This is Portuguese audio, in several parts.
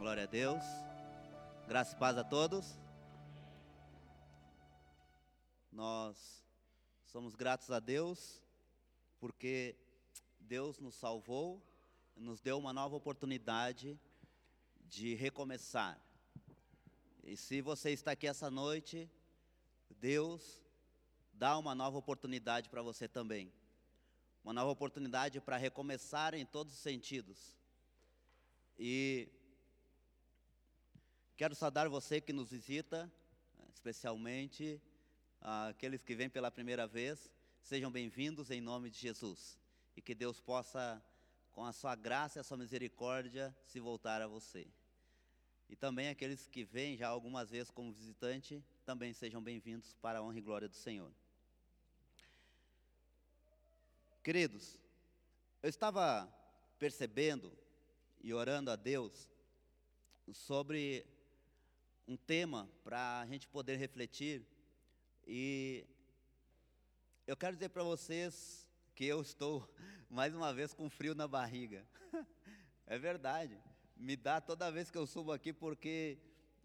Glória a Deus. Graça e paz a todos. Nós somos gratos a Deus porque Deus nos salvou, nos deu uma nova oportunidade de recomeçar. E se você está aqui essa noite, Deus dá uma nova oportunidade para você também. Uma nova oportunidade para recomeçar em todos os sentidos. E quero saudar você que nos visita, especialmente aqueles que vêm pela primeira vez. Sejam bem-vindos em nome de Jesus. E que Deus possa, com a sua graça e a sua misericórdia, se voltar a você. E também aqueles que vêm já algumas vezes como visitante, também sejam bem-vindos para a honra e glória do Senhor. Queridos, eu estava percebendo e orando a Deus sobre um tema para a gente poder refletir e eu quero dizer para vocês que eu estou mais uma vez com frio na barriga. é verdade. Me dá toda vez que eu subo aqui porque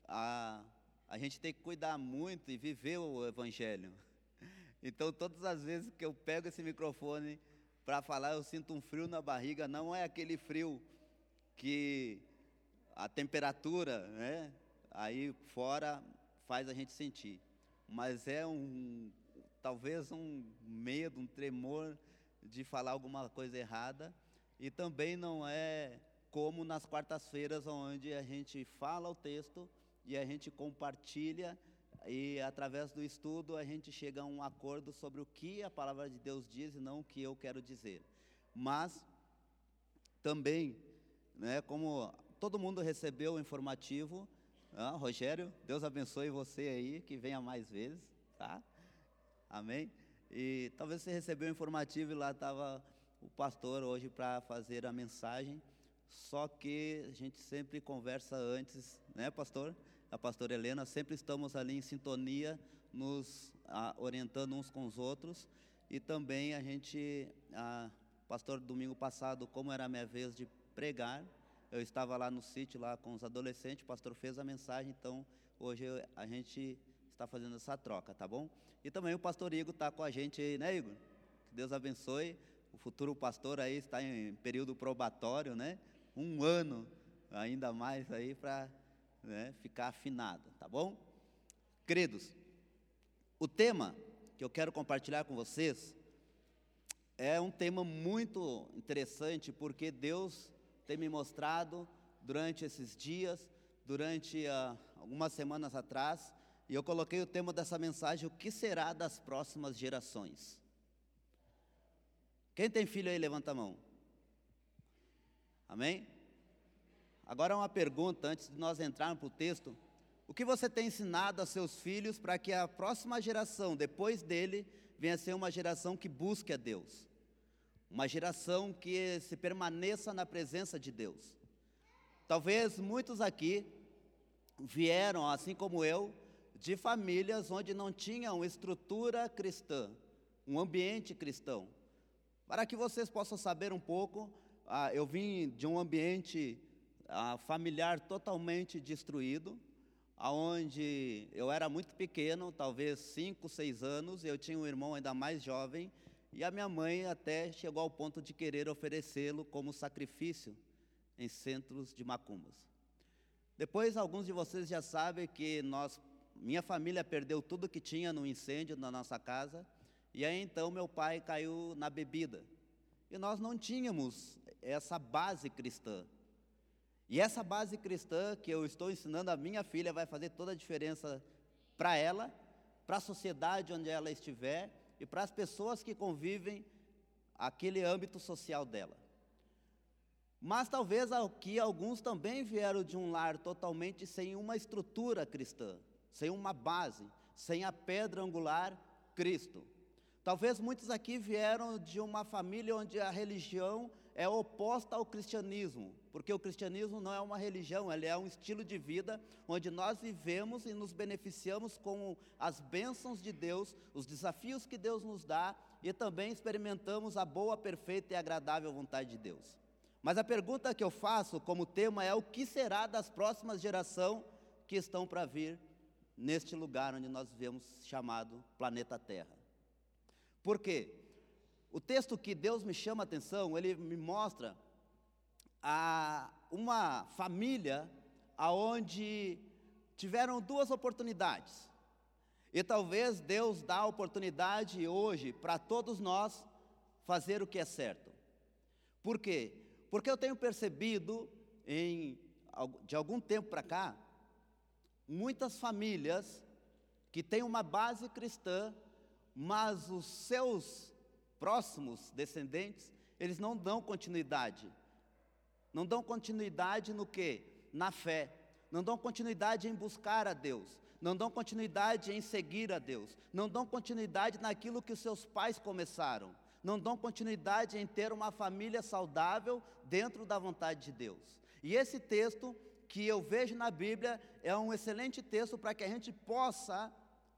a, a gente tem que cuidar muito e viver o evangelho. Então, todas as vezes que eu pego esse microfone para falar, eu sinto um frio na barriga. Não é aquele frio que a temperatura, né, aí fora faz a gente sentir, mas é um, talvez um medo, um tremor de falar alguma coisa errada. E também não é como nas quartas-feiras, onde a gente fala o texto e a gente compartilha e através do estudo a gente chega a um acordo sobre o que a palavra de Deus diz e não o que eu quero dizer. Mas também, né, como todo mundo recebeu o informativo, ah, Rogério, Deus abençoe você aí, que venha mais vezes, tá? Amém? E talvez você recebeu o informativo e lá estava o pastor hoje para fazer a mensagem, só que a gente sempre conversa antes, né, pastor? a pastora Helena, sempre estamos ali em sintonia, nos a, orientando uns com os outros. E também a gente, a, pastor, domingo passado, como era a minha vez de pregar, eu estava lá no sítio, lá com os adolescentes, o pastor fez a mensagem, então hoje a gente está fazendo essa troca, tá bom? E também o pastor Igor está com a gente aí, né, Igor? Que Deus abençoe. O futuro pastor aí está em período probatório, né? Um ano ainda mais aí para né, ficar afinado, tá bom? Queridos, o tema que eu quero compartilhar com vocês é um tema muito interessante porque Deus tem me mostrado durante esses dias, durante uh, algumas semanas atrás, e eu coloquei o tema dessa mensagem: o que será das próximas gerações? Quem tem filho aí, levanta a mão. Amém? Agora uma pergunta antes de nós entrarmos para o texto. O que você tem ensinado a seus filhos para que a próxima geração, depois dele, venha a ser uma geração que busque a Deus? Uma geração que se permaneça na presença de Deus. Talvez muitos aqui vieram, assim como eu, de famílias onde não tinham estrutura cristã, um ambiente cristão. Para que vocês possam saber um pouco, ah, eu vim de um ambiente ah, familiar totalmente destruído, aonde eu era muito pequeno, talvez 5, 6 anos, eu tinha um irmão ainda mais jovem, e a minha mãe até chegou ao ponto de querer oferecê-lo como sacrifício em centros de macumbas. Depois, alguns de vocês já sabem que nós, minha família perdeu tudo que tinha no incêndio na nossa casa, e aí então meu pai caiu na bebida. E nós não tínhamos essa base cristã. E essa base cristã que eu estou ensinando a minha filha vai fazer toda a diferença para ela, para a sociedade onde ela estiver e para as pessoas que convivem aquele âmbito social dela. Mas talvez aqui alguns também vieram de um lar totalmente sem uma estrutura cristã, sem uma base, sem a pedra angular Cristo. Talvez muitos aqui vieram de uma família onde a religião é oposta ao cristianismo, porque o cristianismo não é uma religião, ele é um estilo de vida onde nós vivemos e nos beneficiamos com as bênçãos de Deus, os desafios que Deus nos dá e também experimentamos a boa, perfeita e agradável vontade de Deus. Mas a pergunta que eu faço como tema é: o que será das próximas gerações que estão para vir neste lugar onde nós vivemos, chamado planeta Terra? Por quê? O texto que Deus me chama a atenção, ele me mostra a uma família aonde tiveram duas oportunidades. E talvez Deus dá a oportunidade hoje para todos nós fazer o que é certo. Por quê? Porque eu tenho percebido, em, de algum tempo para cá, muitas famílias que têm uma base cristã, mas os seus próximos descendentes, eles não dão continuidade. Não dão continuidade no que? Na fé. Não dão continuidade em buscar a Deus. Não dão continuidade em seguir a Deus. Não dão continuidade naquilo que os seus pais começaram não dão continuidade em ter uma família saudável dentro da vontade de Deus. E esse texto que eu vejo na Bíblia é um excelente texto para que a gente possa,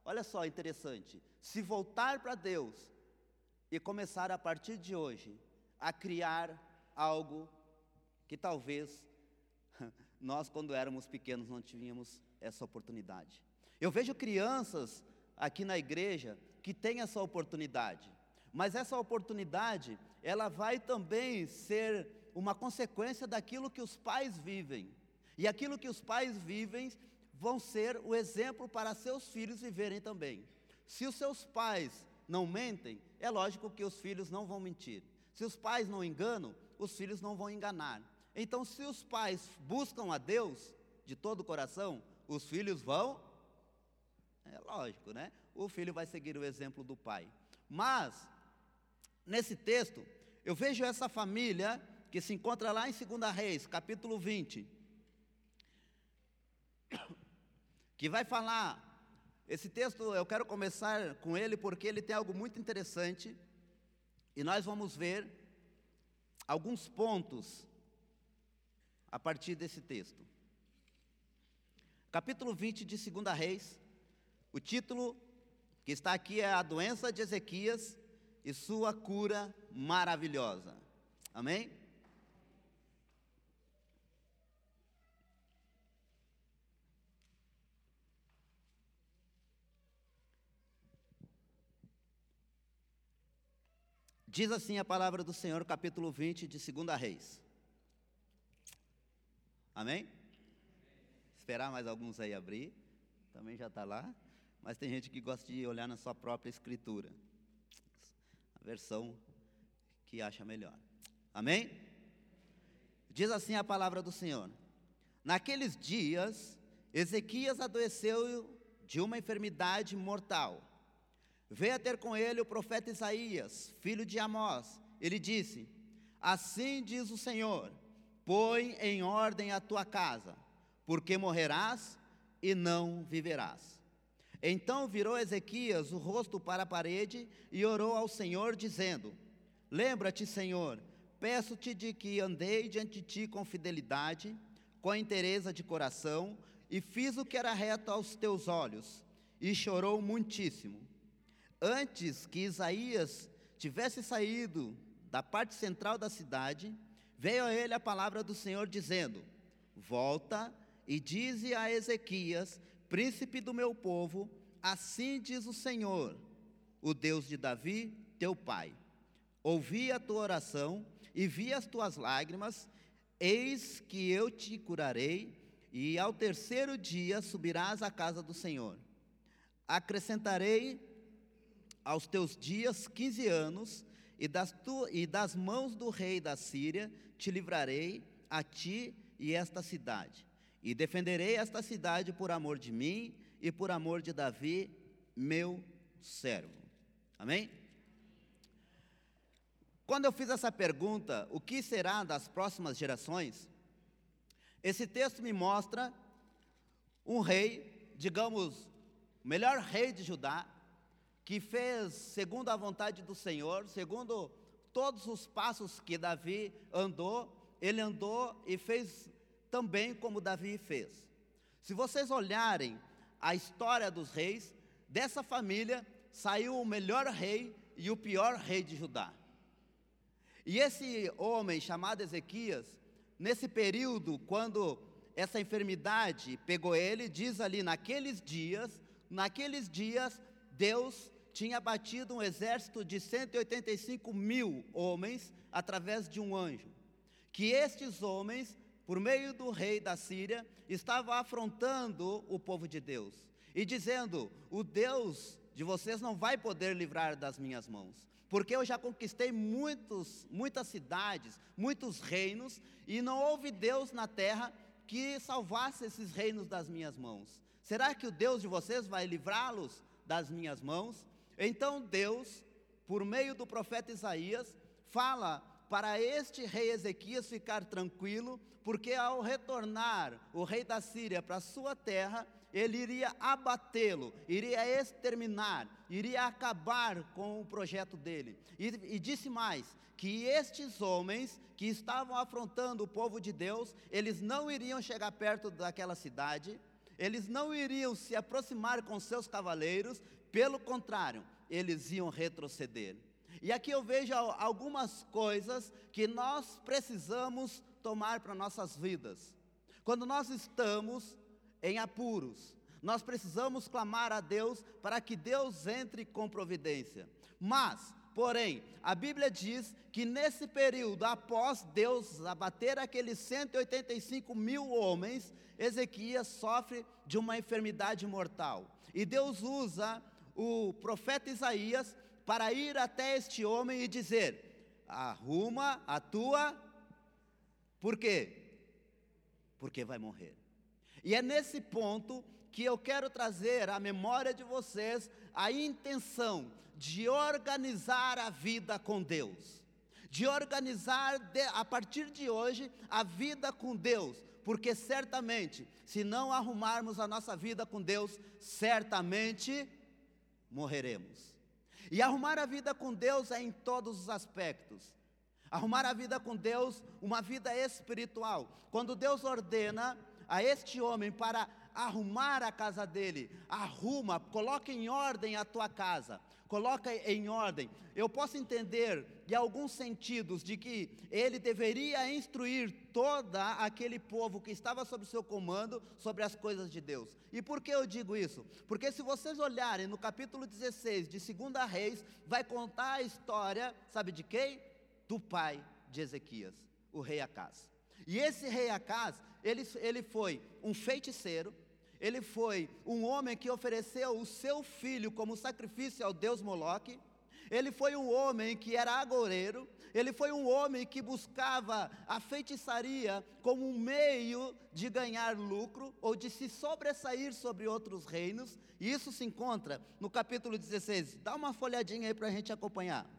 olha só, interessante, se voltar para Deus e começar a partir de hoje a criar algo que talvez nós, quando éramos pequenos, não tínhamos essa oportunidade. Eu vejo crianças aqui na igreja que têm essa oportunidade. Mas essa oportunidade, ela vai também ser uma consequência daquilo que os pais vivem. E aquilo que os pais vivem vão ser o exemplo para seus filhos viverem também. Se os seus pais não mentem, é lógico que os filhos não vão mentir. Se os pais não enganam, os filhos não vão enganar. Então, se os pais buscam a Deus de todo o coração, os filhos vão. É lógico, né? O filho vai seguir o exemplo do pai. Mas nesse texto, eu vejo essa família que se encontra lá em 2 Reis, capítulo 20, que vai falar. Esse texto eu quero começar com ele porque ele tem algo muito interessante e nós vamos ver alguns pontos a partir desse texto. Capítulo 20 de 2 Reis, o título que está aqui é A Doença de Ezequias e sua cura maravilhosa. Amém? Diz assim a palavra do Senhor, capítulo 20 de 2 Reis. Amém? Esperar mais alguns aí abrir, também já está lá, mas tem gente que gosta de olhar na sua própria escritura versão que acha melhor. Amém? Diz assim a palavra do Senhor: Naqueles dias, Ezequias adoeceu de uma enfermidade mortal. Veio a ter com ele o profeta Isaías, filho de Amós. Ele disse: Assim diz o Senhor: Põe em ordem a tua casa, porque morrerás e não viverás. Então virou Ezequias o rosto para a parede e orou ao Senhor, dizendo: Lembra-te, Senhor, peço-te de que andei diante de ti com fidelidade, com inteireza de coração, e fiz o que era reto aos teus olhos. E chorou muitíssimo. Antes que Isaías tivesse saído da parte central da cidade, veio a ele a palavra do Senhor, dizendo: Volta e dize a Ezequias príncipe do meu povo, assim diz o Senhor, o Deus de Davi, teu pai. Ouvi a tua oração e vi as tuas lágrimas, eis que eu te curarei, e ao terceiro dia subirás à casa do Senhor. Acrescentarei aos teus dias quinze anos, e das, tu, e das mãos do rei da Síria te livrarei a ti e esta cidade. E defenderei esta cidade por amor de mim e por amor de Davi, meu servo. Amém? Quando eu fiz essa pergunta, o que será das próximas gerações? Esse texto me mostra um rei, digamos, o melhor rei de Judá, que fez segundo a vontade do Senhor, segundo todos os passos que Davi andou, ele andou e fez também como Davi fez. Se vocês olharem a história dos reis, dessa família saiu o melhor rei e o pior rei de Judá. E esse homem chamado Ezequias, nesse período, quando essa enfermidade pegou ele, diz ali, naqueles dias, naqueles dias, Deus tinha batido um exército de 185 mil homens através de um anjo. Que estes homens, por meio do rei da Síria, estavam afrontando o povo de Deus e dizendo: O Deus de vocês não vai poder livrar das minhas mãos, porque eu já conquistei muitos, muitas cidades, muitos reinos, e não houve Deus na terra que salvasse esses reinos das minhas mãos. Será que o Deus de vocês vai livrá-los das minhas mãos? Então Deus, por meio do profeta Isaías, fala para este rei Ezequias ficar tranquilo, porque ao retornar o rei da Síria para sua terra, ele iria abatê-lo, iria exterminar, iria acabar com o projeto dele. E, e, disse mais: que estes homens que estavam afrontando o povo de Deus, eles não iriam chegar perto daquela cidade, eles não iriam se aproximar com seus cavaleiros, pelo contrário, eles iam retroceder. E aqui eu vejo algumas coisas que nós precisamos tomar para nossas vidas. Quando nós estamos em apuros, nós precisamos clamar a Deus para que Deus entre com providência. Mas, porém, a Bíblia diz que nesse período, após Deus abater aqueles 185 mil homens, Ezequias sofre de uma enfermidade mortal. E Deus usa o profeta Isaías para ir até este homem e dizer: arruma a tua. Por quê? Porque vai morrer. E é nesse ponto que eu quero trazer à memória de vocês a intenção de organizar a vida com Deus, de organizar de, a partir de hoje a vida com Deus, porque certamente, se não arrumarmos a nossa vida com Deus, certamente morreremos. E arrumar a vida com Deus é em todos os aspectos. Arrumar a vida com Deus, uma vida espiritual. Quando Deus ordena a este homem para arrumar a casa dele, arruma, coloca em ordem a tua casa, coloca em ordem. Eu posso entender, de alguns sentidos, de que ele deveria instruir toda aquele povo que estava sob seu comando sobre as coisas de Deus. E por que eu digo isso? Porque se vocês olharem no capítulo 16 de 2 Reis, vai contar a história, sabe de quem? Do pai de Ezequias, o rei Acás. E esse rei Acás, ele, ele foi um feiticeiro, ele foi um homem que ofereceu o seu filho como sacrifício ao deus Moloque, ele foi um homem que era agoureiro, ele foi um homem que buscava a feitiçaria como um meio de ganhar lucro ou de se sobressair sobre outros reinos, e isso se encontra no capítulo 16. Dá uma folhadinha aí para a gente acompanhar.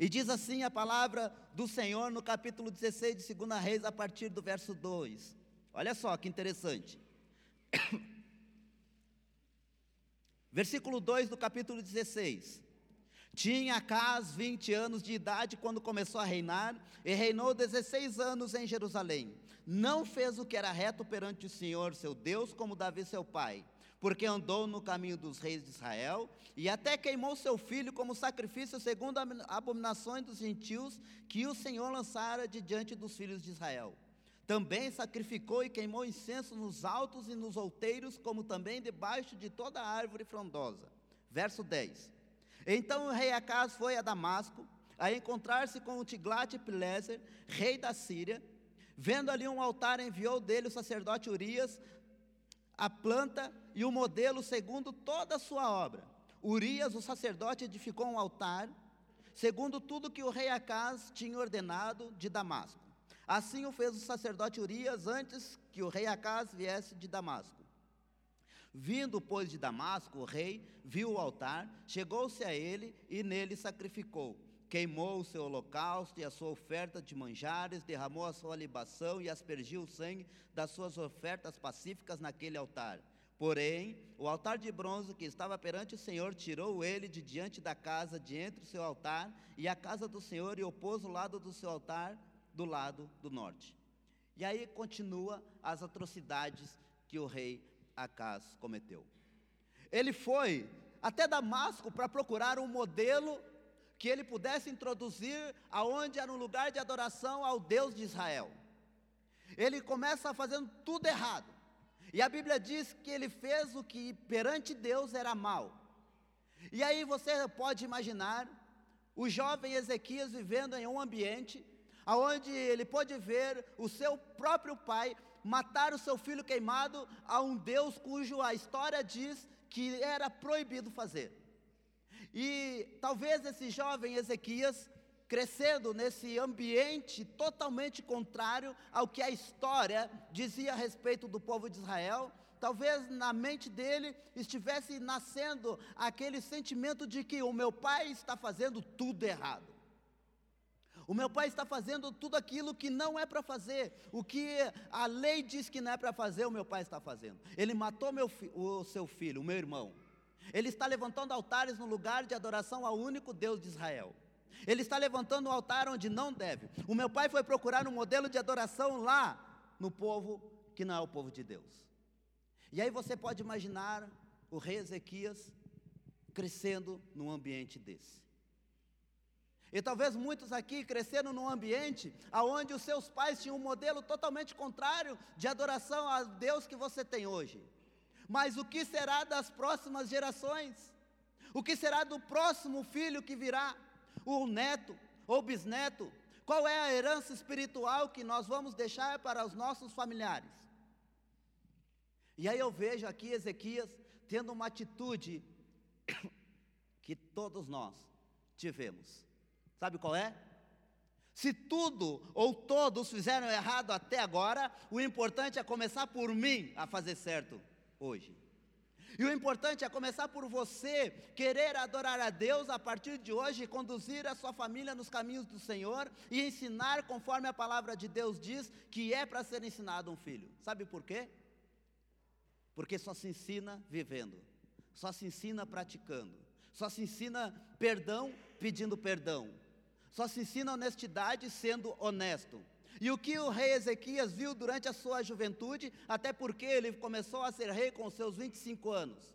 E diz assim a palavra do Senhor no capítulo 16 de 2 Reis, a partir do verso 2. Olha só que interessante. Versículo 2 do capítulo 16. Tinha Acas 20 anos de idade quando começou a reinar, e reinou 16 anos em Jerusalém. Não fez o que era reto perante o Senhor, seu Deus, como Davi, seu pai, porque andou no caminho dos reis de Israel, e até queimou seu filho como sacrifício, segundo abominações dos gentios, que o Senhor lançara de diante dos filhos de Israel. Também sacrificou e queimou incenso nos altos e nos outeiros, como também debaixo de toda árvore frondosa. Verso 10. Então o rei Acas foi a Damasco, a encontrar-se com o Tiglat-Pileser, rei da Síria. Vendo ali um altar, enviou dele o sacerdote Urias, a planta e o modelo segundo toda a sua obra. Urias, o sacerdote, edificou um altar, segundo tudo que o rei Acas tinha ordenado de Damasco. Assim o fez o sacerdote Urias antes que o rei Acas viesse de Damasco. Vindo, pois, de Damasco, o rei viu o altar, chegou-se a ele e nele sacrificou. Queimou o seu holocausto e a sua oferta de manjares, derramou a sua libação e aspergiu o sangue das suas ofertas pacíficas naquele altar. Porém, o altar de bronze que estava perante o Senhor tirou ele de diante da casa, de entre o seu altar e a casa do Senhor, e opôs o lado do seu altar do lado do norte. E aí continua as atrocidades que o rei Acas cometeu. Ele foi até Damasco para procurar um modelo que ele pudesse introduzir aonde era um lugar de adoração ao Deus de Israel. Ele começa fazendo tudo errado. E a Bíblia diz que ele fez o que perante Deus era mal. E aí você pode imaginar o jovem Ezequias vivendo em um ambiente aonde ele pôde ver o seu próprio pai matar o seu filho queimado a um Deus cujo a história diz que era proibido fazer. E talvez esse jovem Ezequias, crescendo nesse ambiente totalmente contrário ao que a história dizia a respeito do povo de Israel, talvez na mente dele estivesse nascendo aquele sentimento de que o meu pai está fazendo tudo errado. O meu pai está fazendo tudo aquilo que não é para fazer. O que a lei diz que não é para fazer, o meu pai está fazendo. Ele matou meu o seu filho, o meu irmão. Ele está levantando altares no lugar de adoração ao único Deus de Israel. Ele está levantando um altar onde não deve. O meu pai foi procurar um modelo de adoração lá no povo que não é o povo de Deus. E aí você pode imaginar o rei Ezequias crescendo num ambiente desse. E talvez muitos aqui cresceram num ambiente onde os seus pais tinham um modelo totalmente contrário de adoração a Deus que você tem hoje. Mas o que será das próximas gerações? O que será do próximo filho que virá? O neto ou bisneto? Qual é a herança espiritual que nós vamos deixar para os nossos familiares? E aí eu vejo aqui Ezequias tendo uma atitude que todos nós tivemos. Sabe qual é? Se tudo ou todos fizeram errado até agora, o importante é começar por mim a fazer certo hoje. E o importante é começar por você querer adorar a Deus a partir de hoje, conduzir a sua família nos caminhos do Senhor e ensinar conforme a palavra de Deus diz que é para ser ensinado um filho. Sabe por quê? Porque só se ensina vivendo, só se ensina praticando, só se ensina perdão pedindo perdão, só se ensina honestidade sendo honesto. E o que o rei Ezequias viu durante a sua juventude, até porque ele começou a ser rei com seus 25 anos,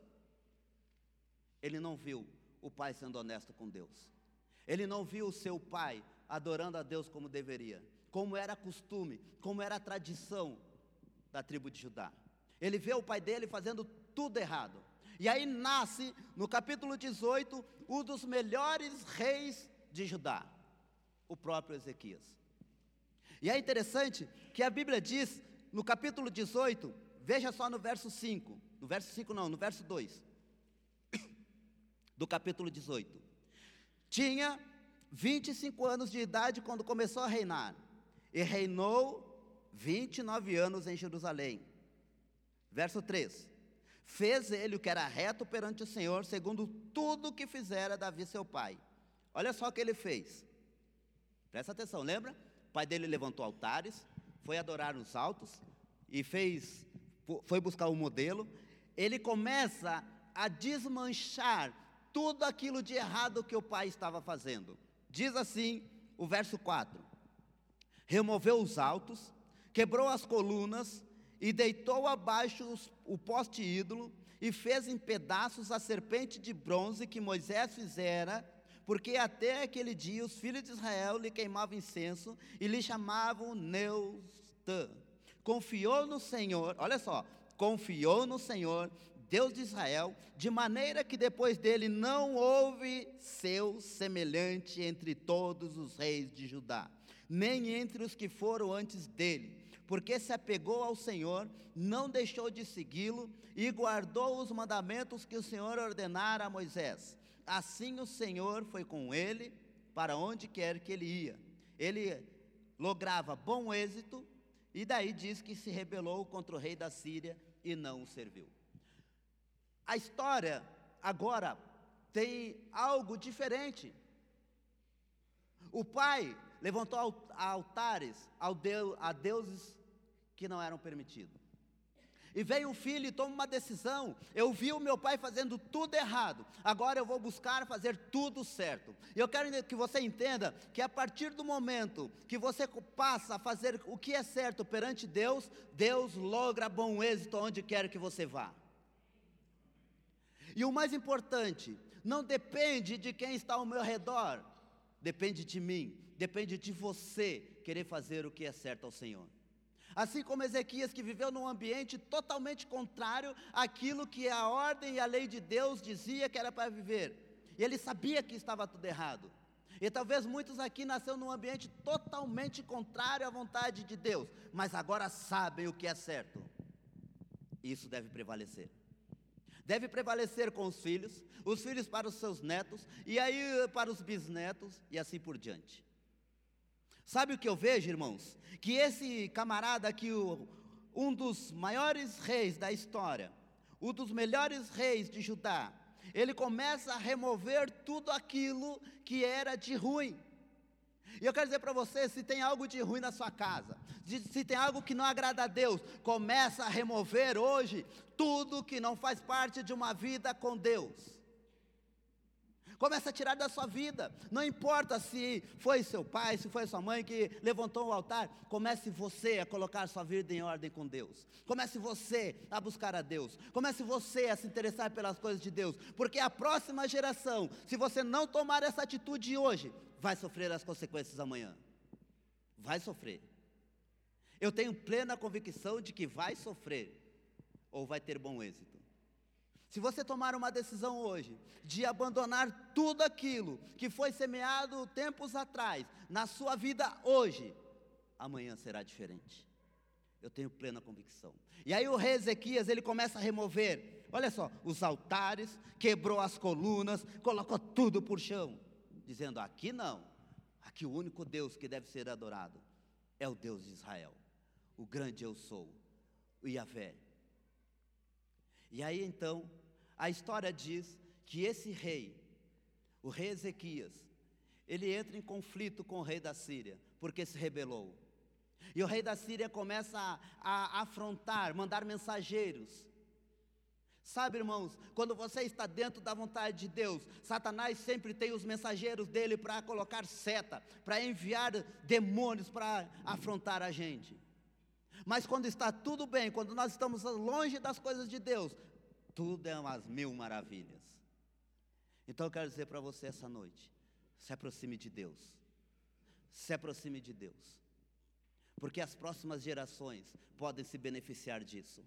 ele não viu o pai sendo honesto com Deus. Ele não viu o seu pai adorando a Deus como deveria, como era costume, como era tradição da tribo de Judá. Ele vê o pai dele fazendo tudo errado. E aí nasce, no capítulo 18, um dos melhores reis de Judá o próprio Ezequias. E é interessante que a Bíblia diz, no capítulo 18, veja só no verso 5, no verso 5 não, no verso 2, do capítulo 18. Tinha 25 anos de idade quando começou a reinar, e reinou 29 anos em Jerusalém. Verso 3: Fez ele o que era reto perante o Senhor, segundo tudo que fizera Davi seu pai. Olha só o que ele fez. Presta atenção, lembra? O pai dele levantou altares, foi adorar nos altos e fez, foi buscar um modelo. Ele começa a desmanchar tudo aquilo de errado que o pai estava fazendo. Diz assim o verso 4: Removeu os altos, quebrou as colunas e deitou abaixo os, o poste ídolo e fez em pedaços a serpente de bronze que Moisés fizera porque até aquele dia os filhos de Israel lhe queimavam incenso e lhe chamavam Neustã. Confiou no Senhor, olha só, confiou no Senhor, Deus de Israel, de maneira que depois dele não houve seu semelhante entre todos os reis de Judá, nem entre os que foram antes dele, porque se apegou ao Senhor, não deixou de segui-lo e guardou os mandamentos que o Senhor ordenara a Moisés. Assim o Senhor foi com ele para onde quer que ele ia. Ele lograva bom êxito e daí diz que se rebelou contra o rei da Síria e não o serviu. A história agora tem algo diferente. O pai levantou altares a deuses que não eram permitidos. E vem um filho e toma uma decisão. Eu vi o meu pai fazendo tudo errado. Agora eu vou buscar fazer tudo certo. E eu quero que você entenda que a partir do momento que você passa a fazer o que é certo perante Deus, Deus logra bom êxito onde quer que você vá. E o mais importante, não depende de quem está ao meu redor, depende de mim, depende de você querer fazer o que é certo ao Senhor. Assim como Ezequias, que viveu num ambiente totalmente contrário àquilo que a ordem e a lei de Deus dizia que era para viver. E ele sabia que estava tudo errado. E talvez muitos aqui nasceram num ambiente totalmente contrário à vontade de Deus, mas agora sabem o que é certo. Isso deve prevalecer. Deve prevalecer com os filhos, os filhos para os seus netos, e aí para os bisnetos, e assim por diante. Sabe o que eu vejo, irmãos? Que esse camarada aqui, um dos maiores reis da história, um dos melhores reis de Judá, ele começa a remover tudo aquilo que era de ruim. E eu quero dizer para você, se tem algo de ruim na sua casa, se tem algo que não agrada a Deus, começa a remover hoje tudo que não faz parte de uma vida com Deus. Começa a tirar da sua vida. Não importa se foi seu pai, se foi sua mãe que levantou o altar. Comece você a colocar sua vida em ordem com Deus. Comece você a buscar a Deus. Comece você a se interessar pelas coisas de Deus. Porque a próxima geração, se você não tomar essa atitude hoje, vai sofrer as consequências amanhã. Vai sofrer. Eu tenho plena convicção de que vai sofrer ou vai ter bom êxito. Se você tomar uma decisão hoje de abandonar tudo aquilo que foi semeado tempos atrás na sua vida hoje, amanhã será diferente. Eu tenho plena convicção. E aí o rei Ezequias, ele começa a remover, olha só, os altares, quebrou as colunas, colocou tudo por chão, dizendo: aqui não, aqui o único Deus que deve ser adorado é o Deus de Israel, o grande eu sou, o Yahvé. E aí então, a história diz que esse rei, o rei Ezequias, ele entra em conflito com o rei da Síria, porque se rebelou. E o rei da Síria começa a, a afrontar, mandar mensageiros. Sabe, irmãos, quando você está dentro da vontade de Deus, Satanás sempre tem os mensageiros dele para colocar seta, para enviar demônios para afrontar a gente. Mas quando está tudo bem, quando nós estamos longe das coisas de Deus, tudo é umas mil maravilhas. Então eu quero dizer para você essa noite: se aproxime de Deus, se aproxime de Deus, porque as próximas gerações podem se beneficiar disso.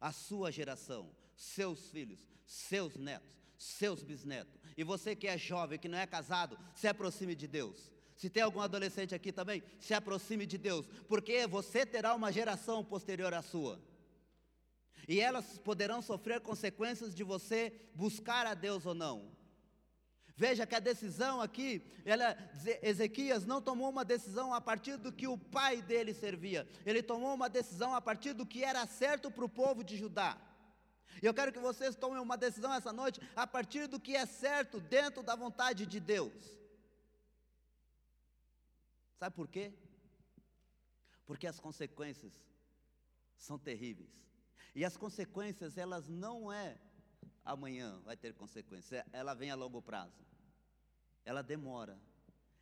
A sua geração, seus filhos, seus netos, seus bisnetos. E você que é jovem, que não é casado, se aproxime de Deus. Se tem algum adolescente aqui também, se aproxime de Deus, porque você terá uma geração posterior à sua. E elas poderão sofrer consequências de você buscar a Deus ou não. Veja que a decisão aqui, ela, Ezequias não tomou uma decisão a partir do que o pai dele servia, ele tomou uma decisão a partir do que era certo para o povo de Judá. E eu quero que vocês tomem uma decisão essa noite a partir do que é certo dentro da vontade de Deus. Sabe por quê? Porque as consequências são terríveis. E as consequências, elas não é amanhã vai ter consequência, ela vem a longo prazo. Ela demora.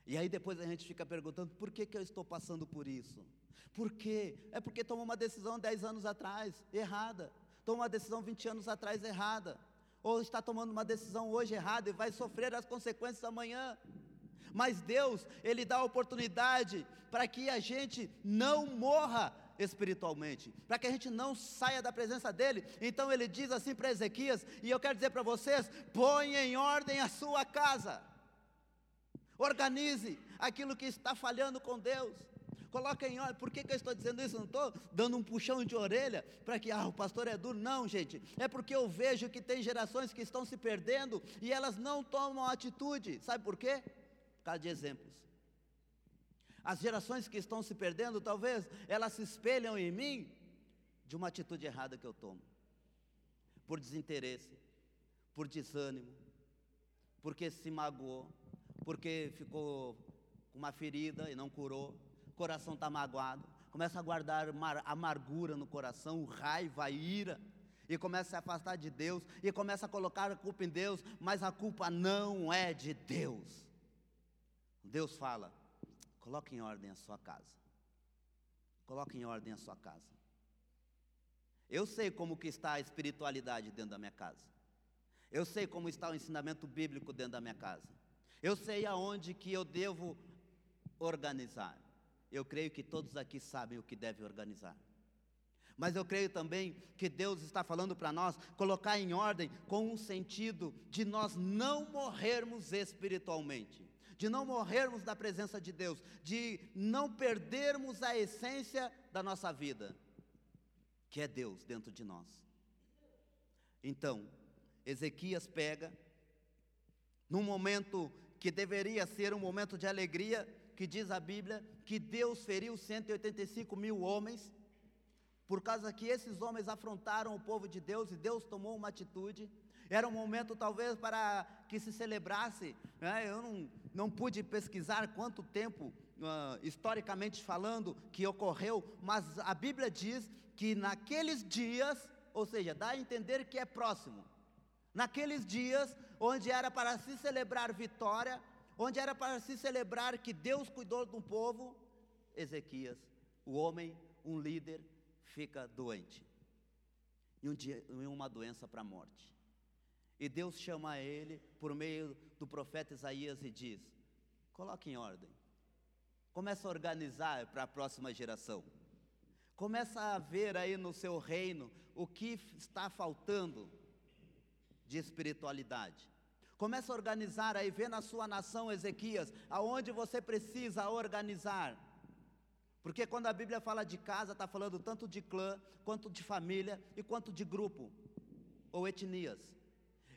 E aí depois a gente fica perguntando, por que, que eu estou passando por isso? Por quê? É porque tomou uma decisão 10 anos atrás, errada. Tomou uma decisão 20 anos atrás, errada. Ou está tomando uma decisão hoje errada e vai sofrer as consequências amanhã. Mas Deus, Ele dá a oportunidade para que a gente não morra espiritualmente, para que a gente não saia da presença dele. Então ele diz assim para Ezequias, e eu quero dizer para vocês: põe em ordem a sua casa, organize aquilo que está falhando com Deus. Coloque em ordem, por que, que eu estou dizendo isso? Não estou dando um puxão de orelha para que ah, o pastor é duro, não, gente. É porque eu vejo que tem gerações que estão se perdendo e elas não tomam atitude. Sabe por quê? Por causa de exemplos. As gerações que estão se perdendo, talvez elas se espelham em mim de uma atitude errada que eu tomo. Por desinteresse, por desânimo, porque se magoou, porque ficou com uma ferida e não curou, o coração está magoado, começa a guardar amargura no coração, raiva, ira, e começa a se afastar de Deus, e começa a colocar a culpa em Deus, mas a culpa não é de Deus. Deus fala: Coloque em ordem a sua casa. Coloque em ordem a sua casa. Eu sei como que está a espiritualidade dentro da minha casa. Eu sei como está o ensinamento bíblico dentro da minha casa. Eu sei aonde que eu devo organizar. Eu creio que todos aqui sabem o que deve organizar. Mas eu creio também que Deus está falando para nós colocar em ordem com um sentido de nós não morrermos espiritualmente, de não morrermos na presença de Deus, de não perdermos a essência da nossa vida, que é Deus dentro de nós. Então, Ezequias pega, num momento que deveria ser um momento de alegria, que diz a Bíblia que Deus feriu 185 mil homens, por causa que esses homens afrontaram o povo de Deus e Deus tomou uma atitude. Era um momento talvez para que se celebrasse. Né? Eu não, não pude pesquisar quanto tempo, uh, historicamente falando, que ocorreu, mas a Bíblia diz que naqueles dias, ou seja, dá a entender que é próximo, naqueles dias onde era para se celebrar vitória, onde era para se celebrar que Deus cuidou um povo, Ezequias, o homem, um líder, fica doente. E um dia, uma doença para a morte. E Deus chama ele por meio do profeta Isaías e diz: coloque em ordem. Começa a organizar para a próxima geração. Começa a ver aí no seu reino o que está faltando de espiritualidade. Começa a organizar aí, vê na sua nação, Ezequias, aonde você precisa organizar. Porque quando a Bíblia fala de casa, está falando tanto de clã, quanto de família e quanto de grupo ou etnias.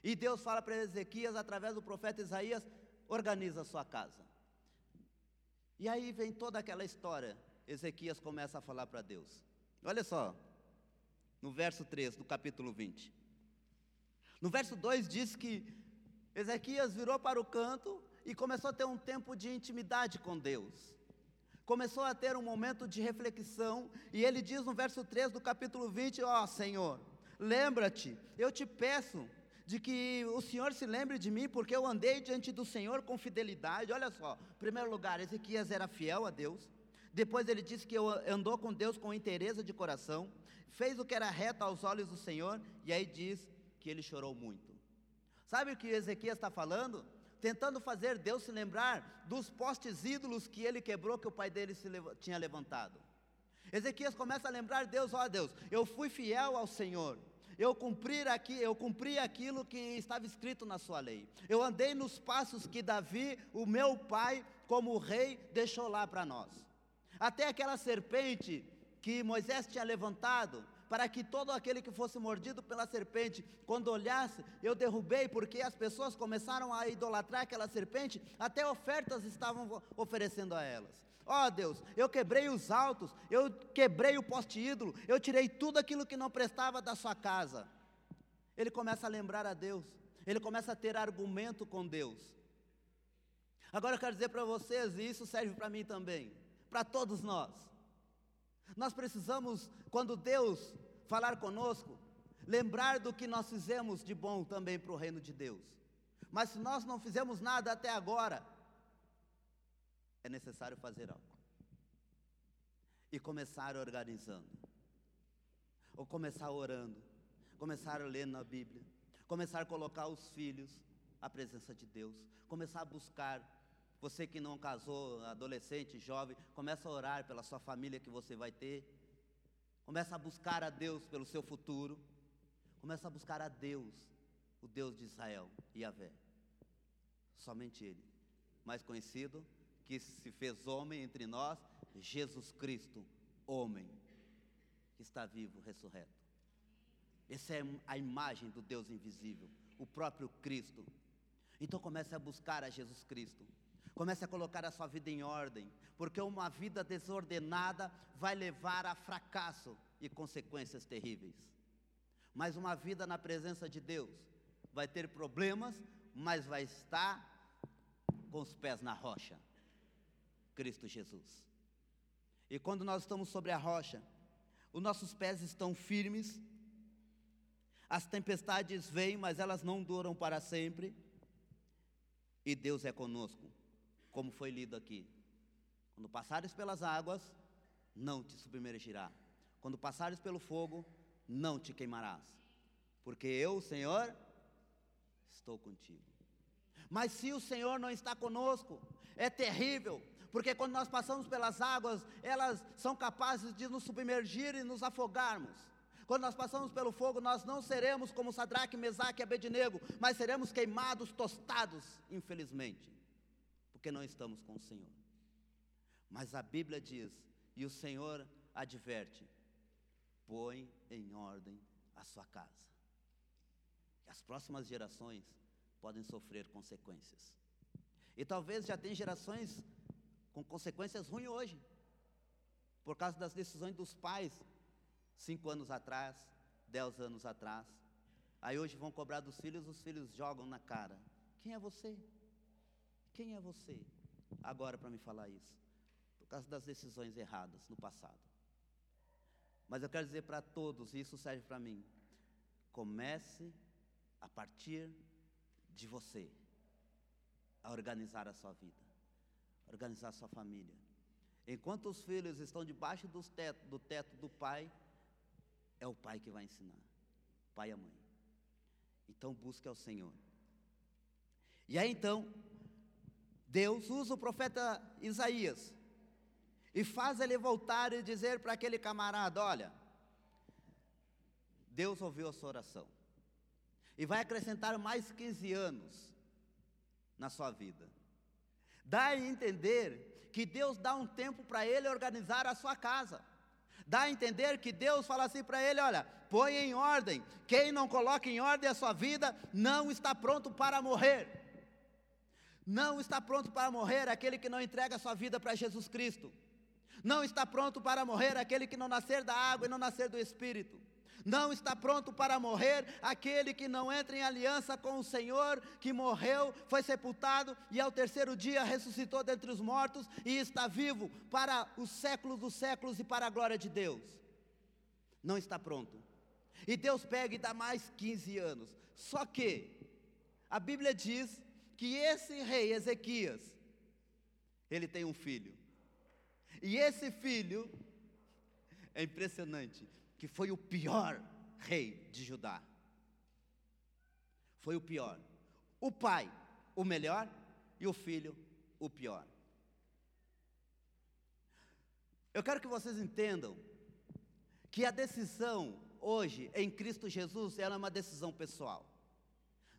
E Deus fala para Ezequias, através do profeta Isaías: organiza a sua casa. E aí vem toda aquela história. Ezequias começa a falar para Deus. Olha só, no verso 3 do capítulo 20. No verso 2 diz que Ezequias virou para o canto e começou a ter um tempo de intimidade com Deus. Começou a ter um momento de reflexão, e ele diz no verso 3 do capítulo 20: Ó oh, Senhor, lembra-te, eu te peço de que o Senhor se lembre de mim, porque eu andei diante do Senhor com fidelidade. Olha só, em primeiro lugar, Ezequias era fiel a Deus. Depois ele disse que andou com Deus com interesse de coração, fez o que era reto aos olhos do Senhor, e aí diz que ele chorou muito. Sabe o que Ezequias está falando? Tentando fazer Deus se lembrar dos postes ídolos que ele quebrou, que o pai dele tinha levantado. Ezequias começa a lembrar Deus, ó Deus, eu fui fiel ao Senhor. Eu cumpri aqui, eu cumpri aquilo que estava escrito na sua lei. Eu andei nos passos que Davi, o meu pai, como rei, deixou lá para nós. Até aquela serpente que Moisés tinha levantado, para que todo aquele que fosse mordido pela serpente, quando olhasse, eu derrubei, porque as pessoas começaram a idolatrar aquela serpente, até ofertas estavam oferecendo a elas. Ó oh, Deus, eu quebrei os altos, eu quebrei o poste ídolo, eu tirei tudo aquilo que não prestava da sua casa. Ele começa a lembrar a Deus, ele começa a ter argumento com Deus. Agora eu quero dizer para vocês, e isso serve para mim também, para todos nós. Nós precisamos, quando Deus falar conosco, lembrar do que nós fizemos de bom também para o reino de Deus. Mas se nós não fizemos nada até agora, é necessário fazer algo. E começar organizando. Ou começar orando. Começar lendo a Bíblia. Começar a colocar os filhos à presença de Deus. Começar a buscar você que não casou, adolescente, jovem, começa a orar pela sua família que você vai ter. Começa a buscar a Deus pelo seu futuro. Começa a buscar a Deus, o Deus de Israel, Yahvé. Somente Ele. Mais conhecido, que se fez homem entre nós, Jesus Cristo, homem, que está vivo, ressurreto. Essa é a imagem do Deus invisível, o próprio Cristo. Então comece a buscar a Jesus Cristo. Comece a colocar a sua vida em ordem, porque uma vida desordenada vai levar a fracasso e consequências terríveis. Mas uma vida na presença de Deus vai ter problemas, mas vai estar com os pés na rocha. Cristo Jesus. E quando nós estamos sobre a rocha, os nossos pés estão firmes, as tempestades vêm, mas elas não duram para sempre, e Deus é conosco como foi lido aqui. Quando passares pelas águas, não te submergirá. Quando passares pelo fogo, não te queimarás. Porque eu, Senhor, estou contigo. Mas se o Senhor não está conosco, é terrível, porque quando nós passamos pelas águas, elas são capazes de nos submergir e nos afogarmos. Quando nós passamos pelo fogo, nós não seremos como Sadraque, Mesaque e Abednego, mas seremos queimados, tostados, infelizmente, porque não estamos com o Senhor. Mas a Bíblia diz, e o Senhor adverte: põe em ordem a sua casa. E as próximas gerações podem sofrer consequências. E talvez já tem gerações com consequências ruins hoje, por causa das decisões dos pais, cinco anos atrás, dez anos atrás. Aí hoje vão cobrar dos filhos, os filhos jogam na cara. Quem é você? Quem é você? Agora para me falar isso. Por causa das decisões erradas no passado. Mas eu quero dizer para todos, e isso serve para mim. Comece a partir de você a organizar a sua vida organizar sua família. Enquanto os filhos estão debaixo do teto, do teto do pai, é o pai que vai ensinar, pai e a mãe. Então busque ao Senhor. E aí então, Deus usa o profeta Isaías e faz ele voltar e dizer para aquele camarada: Olha, Deus ouviu a sua oração e vai acrescentar mais 15 anos na sua vida. Dá a entender que Deus dá um tempo para ele organizar a sua casa. Dá a entender que Deus fala assim para ele: olha, põe em ordem. Quem não coloca em ordem a sua vida não está pronto para morrer. Não está pronto para morrer aquele que não entrega a sua vida para Jesus Cristo. Não está pronto para morrer aquele que não nascer da água e não nascer do Espírito. Não está pronto para morrer aquele que não entra em aliança com o Senhor, que morreu, foi sepultado e ao terceiro dia ressuscitou dentre os mortos e está vivo para os séculos dos séculos e para a glória de Deus. Não está pronto. E Deus pega e dá mais 15 anos. Só que a Bíblia diz que esse rei Ezequias, ele tem um filho. E esse filho é impressionante, que foi o pior rei de Judá. Foi o pior. O pai, o melhor, e o filho, o pior. Eu quero que vocês entendam que a decisão hoje em Cristo Jesus ela é uma decisão pessoal.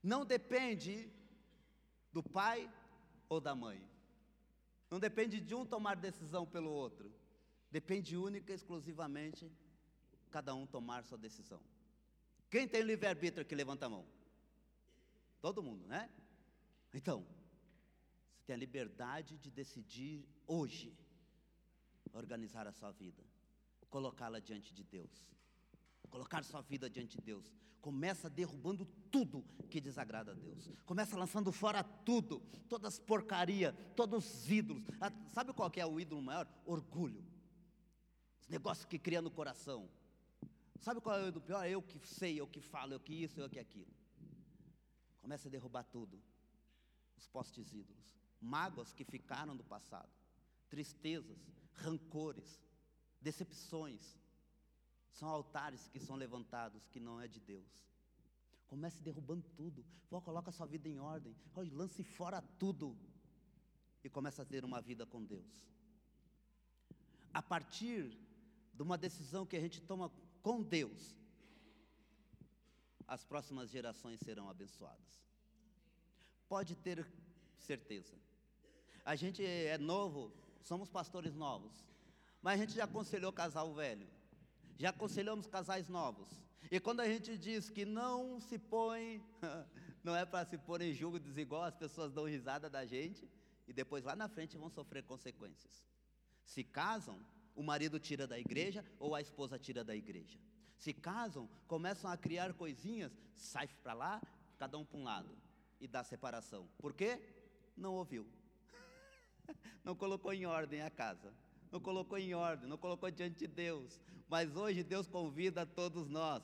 Não depende do pai ou da mãe. Não depende de um tomar decisão pelo outro. Depende única e exclusivamente cada um tomar sua decisão. Quem tem livre-arbítrio aqui, levanta a mão. Todo mundo, né? Então, você tem a liberdade de decidir hoje organizar a sua vida, colocá-la diante de Deus, colocar sua vida diante de Deus. Começa derrubando tudo que desagrada a Deus. Começa lançando fora tudo, todas as porcaria, todos os ídolos. Ah, sabe qual que é o ídolo maior? Orgulho. Os negócios que cria no coração. Sabe qual é o pior? Eu que sei, eu que falo, eu que isso, eu que aquilo. Começa a derrubar tudo. Os postes ídolos. Mágoas que ficaram do passado. Tristezas, rancores, decepções. São altares que são levantados que não é de Deus. Comece derrubando tudo. Vó, coloca sua vida em ordem. Lance fora tudo. E começa a ter uma vida com Deus. A partir de uma decisão que a gente toma com Deus, as próximas gerações serão abençoadas. Pode ter certeza. A gente é novo, somos pastores novos, mas a gente já aconselhou casal velho, já aconselhamos casais novos. E quando a gente diz que não se põe, não é para se pôr em julgo desigual, as pessoas dão risada da gente e depois lá na frente vão sofrer consequências. Se casam, o marido tira da igreja ou a esposa tira da igreja. Se casam, começam a criar coisinhas, sai para lá, cada um para um lado e dá separação. Por quê? Não ouviu. Não colocou em ordem a casa. Não colocou em ordem, não colocou diante de Deus. Mas hoje Deus convida todos nós.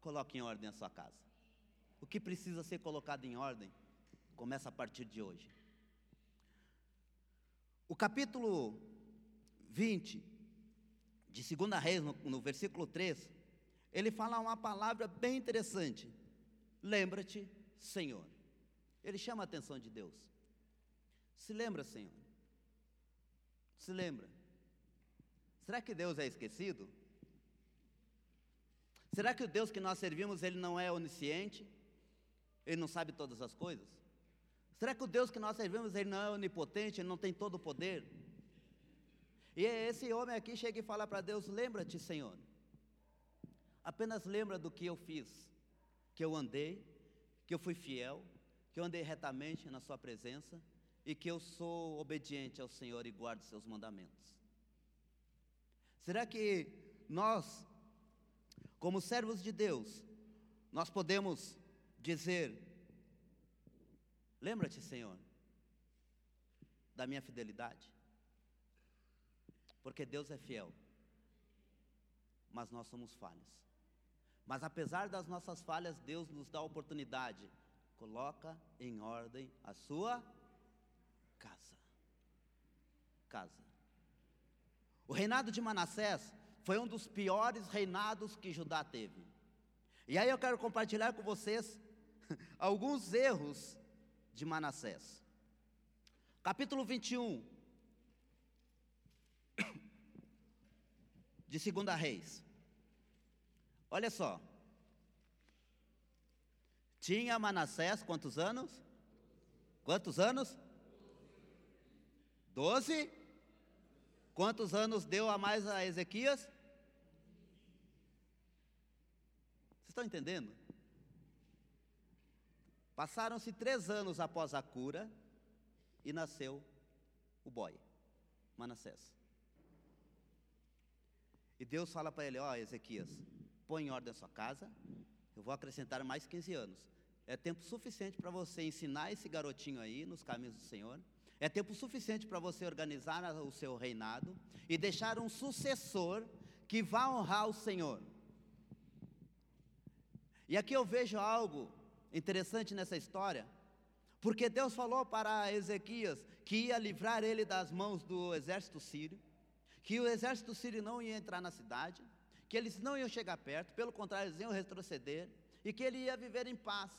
Coloque em ordem a sua casa. O que precisa ser colocado em ordem começa a partir de hoje. O capítulo 20 de 2 Reis, no, no versículo 3, ele fala uma palavra bem interessante. Lembra-te Senhor. Ele chama a atenção de Deus. Se lembra, Senhor? Se lembra? Será que Deus é esquecido? Será que o Deus que nós servimos, ele não é onisciente? Ele não sabe todas as coisas? Será que o Deus que nós servimos, ele não é onipotente, ele não tem todo o poder? E esse homem aqui chega e fala para Deus: Lembra-te, Senhor. Apenas lembra do que eu fiz, que eu andei, que eu fui fiel, que eu andei retamente na Sua presença e que eu sou obediente ao Senhor e guardo Seus mandamentos. Será que nós, como servos de Deus, nós podemos dizer: Lembra-te, Senhor, da minha fidelidade? Porque Deus é fiel, mas nós somos falhos. Mas apesar das nossas falhas, Deus nos dá a oportunidade. Coloca em ordem a sua casa. Casa. O reinado de Manassés foi um dos piores reinados que Judá teve. E aí eu quero compartilhar com vocês alguns erros de Manassés. Capítulo 21, de 2 Reis. Olha só. Tinha Manassés quantos anos? Quantos anos? Doze. Quantos anos deu a mais a Ezequias? Vocês estão entendendo? Passaram-se três anos após a cura e nasceu o boy, Manassés. E Deus fala para ele: Ó, oh, Ezequias, põe em ordem a sua casa, eu vou acrescentar mais 15 anos. É tempo suficiente para você ensinar esse garotinho aí nos caminhos do Senhor. É tempo suficiente para você organizar o seu reinado e deixar um sucessor que vá honrar o Senhor. E aqui eu vejo algo interessante nessa história, porque Deus falou para Ezequias que ia livrar ele das mãos do exército sírio que o exército sírio não ia entrar na cidade, que eles não iam chegar perto, pelo contrário, eles iam retroceder, e que ele ia viver em paz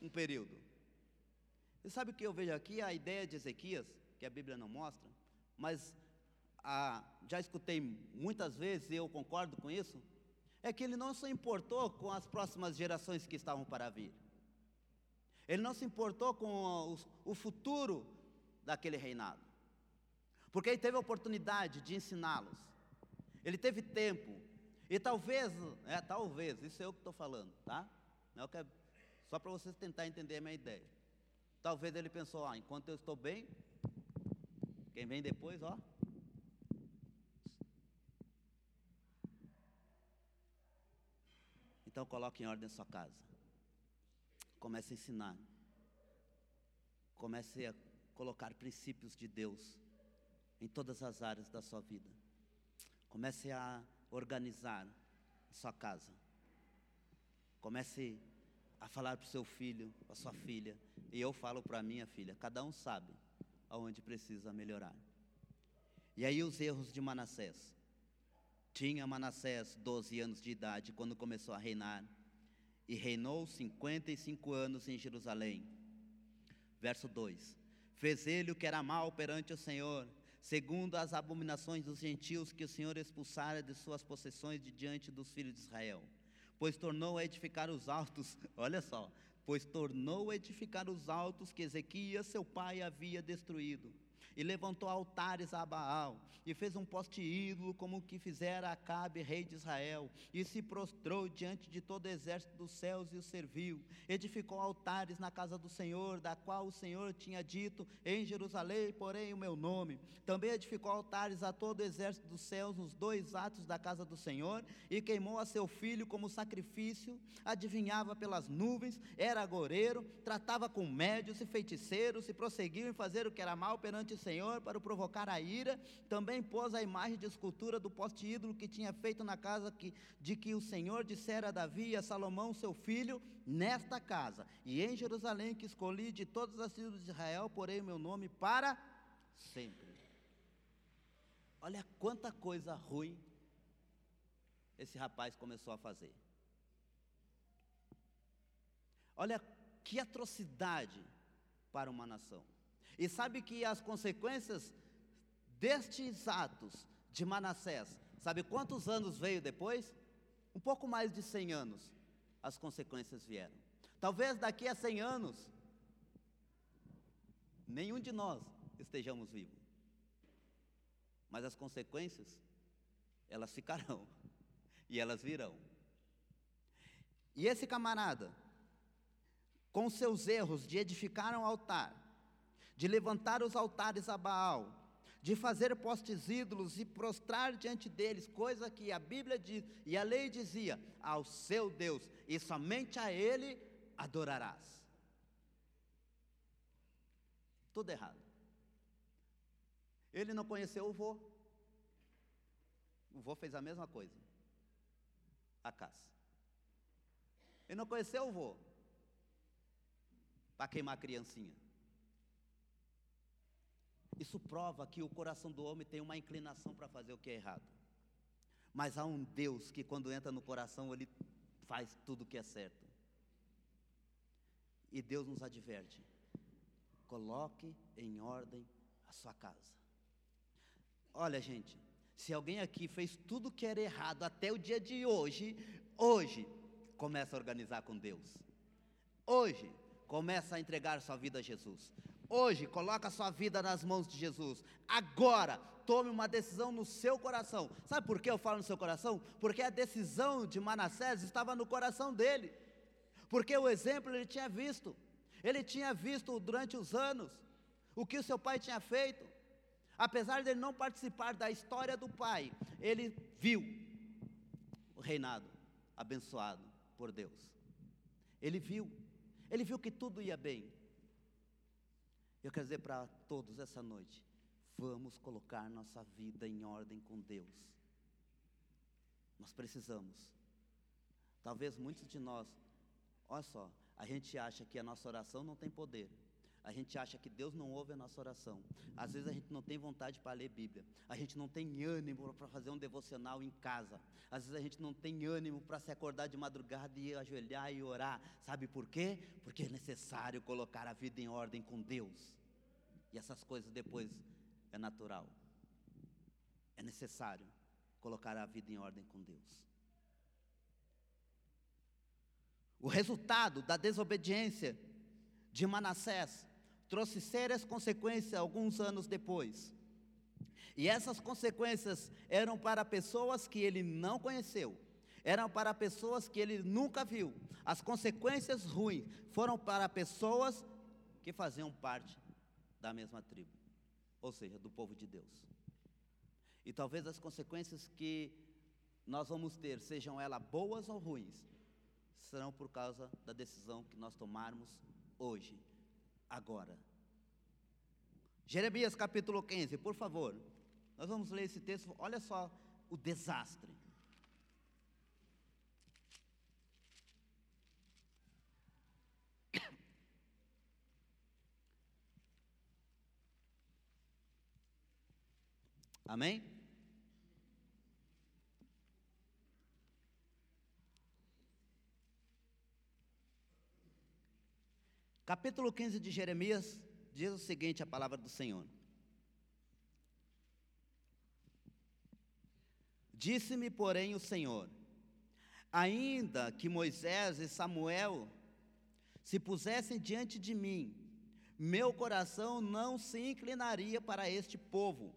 um período. E sabe o que eu vejo aqui? A ideia de Ezequias, que a Bíblia não mostra, mas a, já escutei muitas vezes e eu concordo com isso, é que ele não se importou com as próximas gerações que estavam para vir. Ele não se importou com o, o futuro daquele reinado. Porque ele teve a oportunidade de ensiná-los. Ele teve tempo. E talvez, é, talvez, isso é eu que estou falando, tá? É, é só para vocês tentar entender a minha ideia. Talvez ele pensou, ah, enquanto eu estou bem, quem vem depois, ó. Então coloque em ordem a sua casa. Comece a ensinar. Comece a colocar princípios de Deus em todas as áreas da sua vida. Comece a organizar sua casa. Comece a falar para o seu filho, para sua filha. E eu falo para a minha filha, cada um sabe aonde precisa melhorar. E aí os erros de Manassés. Tinha Manassés 12 anos de idade quando começou a reinar, e reinou 55 anos em Jerusalém. Verso 2: Fez ele o que era mal perante o Senhor, segundo as abominações dos gentios que o Senhor expulsara de suas possessões de diante dos filhos de Israel. Pois tornou a edificar os altos, olha só, pois tornou a edificar os altos que Ezequias, seu pai, havia destruído e levantou altares a Baal, e fez um poste ídolo, como o que fizera Acabe, rei de Israel, e se prostrou diante de todo o exército dos céus e o serviu. Edificou altares na casa do Senhor, da qual o Senhor tinha dito: Em Jerusalém, porém, o meu nome. Também edificou altares a todo o exército dos céus nos dois atos da casa do Senhor, e queimou a seu filho como sacrifício, adivinhava pelas nuvens, era agoreiro, tratava com médios e feiticeiros, e prosseguiu em fazer o que era mal perante o Senhor para o provocar a ira, também pôs a imagem de escultura do poste ídolo que tinha feito na casa que, de que o Senhor dissera a Davi e a Salomão, seu filho, nesta casa e em Jerusalém que escolhi de todas as tribos de Israel, porém o meu nome para sempre. Olha quanta coisa ruim esse rapaz começou a fazer. Olha que atrocidade para uma nação. E sabe que as consequências destes atos de Manassés, sabe quantos anos veio depois? Um pouco mais de 100 anos as consequências vieram. Talvez daqui a 100 anos, nenhum de nós estejamos vivos. Mas as consequências, elas ficarão e elas virão. E esse camarada, com seus erros de edificar um altar, de levantar os altares a Baal, de fazer postes ídolos e prostrar diante deles, coisa que a Bíblia diz e a lei dizia, ao seu Deus, e somente a Ele adorarás. Tudo errado. Ele não conheceu o vô. O vô fez a mesma coisa. A caça. Ele não conheceu o vô. Para queimar a criancinha. Isso prova que o coração do homem tem uma inclinação para fazer o que é errado. Mas há um Deus que, quando entra no coração, ele faz tudo o que é certo. E Deus nos adverte: coloque em ordem a sua casa. Olha, gente, se alguém aqui fez tudo que era errado até o dia de hoje, hoje começa a organizar com Deus. Hoje começa a entregar sua vida a Jesus. Hoje, coloca a sua vida nas mãos de Jesus. Agora, tome uma decisão no seu coração. Sabe por que eu falo no seu coração? Porque a decisão de Manassés estava no coração dele. Porque o exemplo ele tinha visto. Ele tinha visto durante os anos o que o seu pai tinha feito. Apesar de ele não participar da história do pai, ele viu o reinado abençoado por Deus. Ele viu. Ele viu que tudo ia bem. Eu quero dizer para todos essa noite: vamos colocar nossa vida em ordem com Deus. Nós precisamos. Talvez muitos de nós, olha só, a gente acha que a nossa oração não tem poder. A gente acha que Deus não ouve a nossa oração. Às vezes a gente não tem vontade para ler Bíblia. A gente não tem ânimo para fazer um devocional em casa. Às vezes a gente não tem ânimo para se acordar de madrugada e ajoelhar e orar. Sabe por quê? Porque é necessário colocar a vida em ordem com Deus. E essas coisas depois é natural. É necessário colocar a vida em ordem com Deus. O resultado da desobediência de Manassés trouxe sérias consequências alguns anos depois. E essas consequências eram para pessoas que ele não conheceu, eram para pessoas que ele nunca viu. As consequências ruins foram para pessoas que faziam parte da mesma tribo, ou seja, do povo de Deus. E talvez as consequências que nós vamos ter, sejam elas boas ou ruins, serão por causa da decisão que nós tomarmos hoje agora. Jeremias capítulo 15, por favor. Nós vamos ler esse texto. Olha só o desastre. Amém? Capítulo 15 de Jeremias diz o seguinte: a palavra do Senhor. Disse-me, porém, o Senhor: ainda que Moisés e Samuel se pusessem diante de mim, meu coração não se inclinaria para este povo.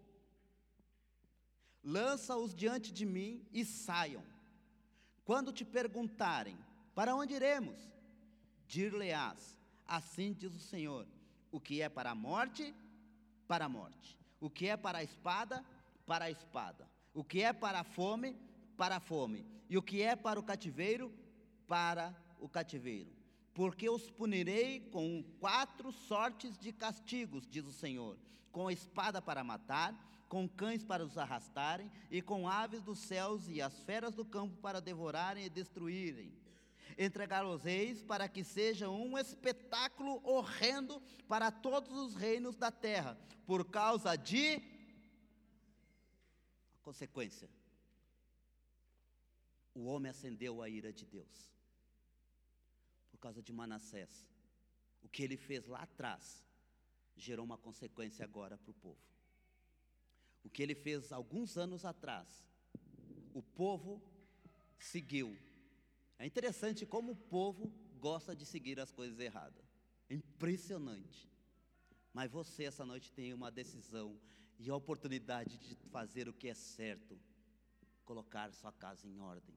Lança-os diante de mim e saiam. Quando te perguntarem: Para onde iremos? Dir-lhe-ás: Assim diz o Senhor: o que é para a morte, para a morte. O que é para a espada, para a espada. O que é para a fome, para a fome. E o que é para o cativeiro, para o cativeiro. Porque os punirei com quatro sortes de castigos, diz o Senhor: com a espada para matar, com cães para os arrastarem, e com aves dos céus e as feras do campo para devorarem e destruírem entregá-los-eis para que seja um espetáculo horrendo para todos os reinos da terra, por causa de a consequência. O homem acendeu a ira de Deus. Por causa de Manassés, O que ele fez lá atrás gerou uma consequência agora para o povo. O que ele fez alguns anos atrás, o povo seguiu. É interessante como o povo gosta de seguir as coisas erradas. É impressionante. Mas você essa noite tem uma decisão e a oportunidade de fazer o que é certo, colocar sua casa em ordem,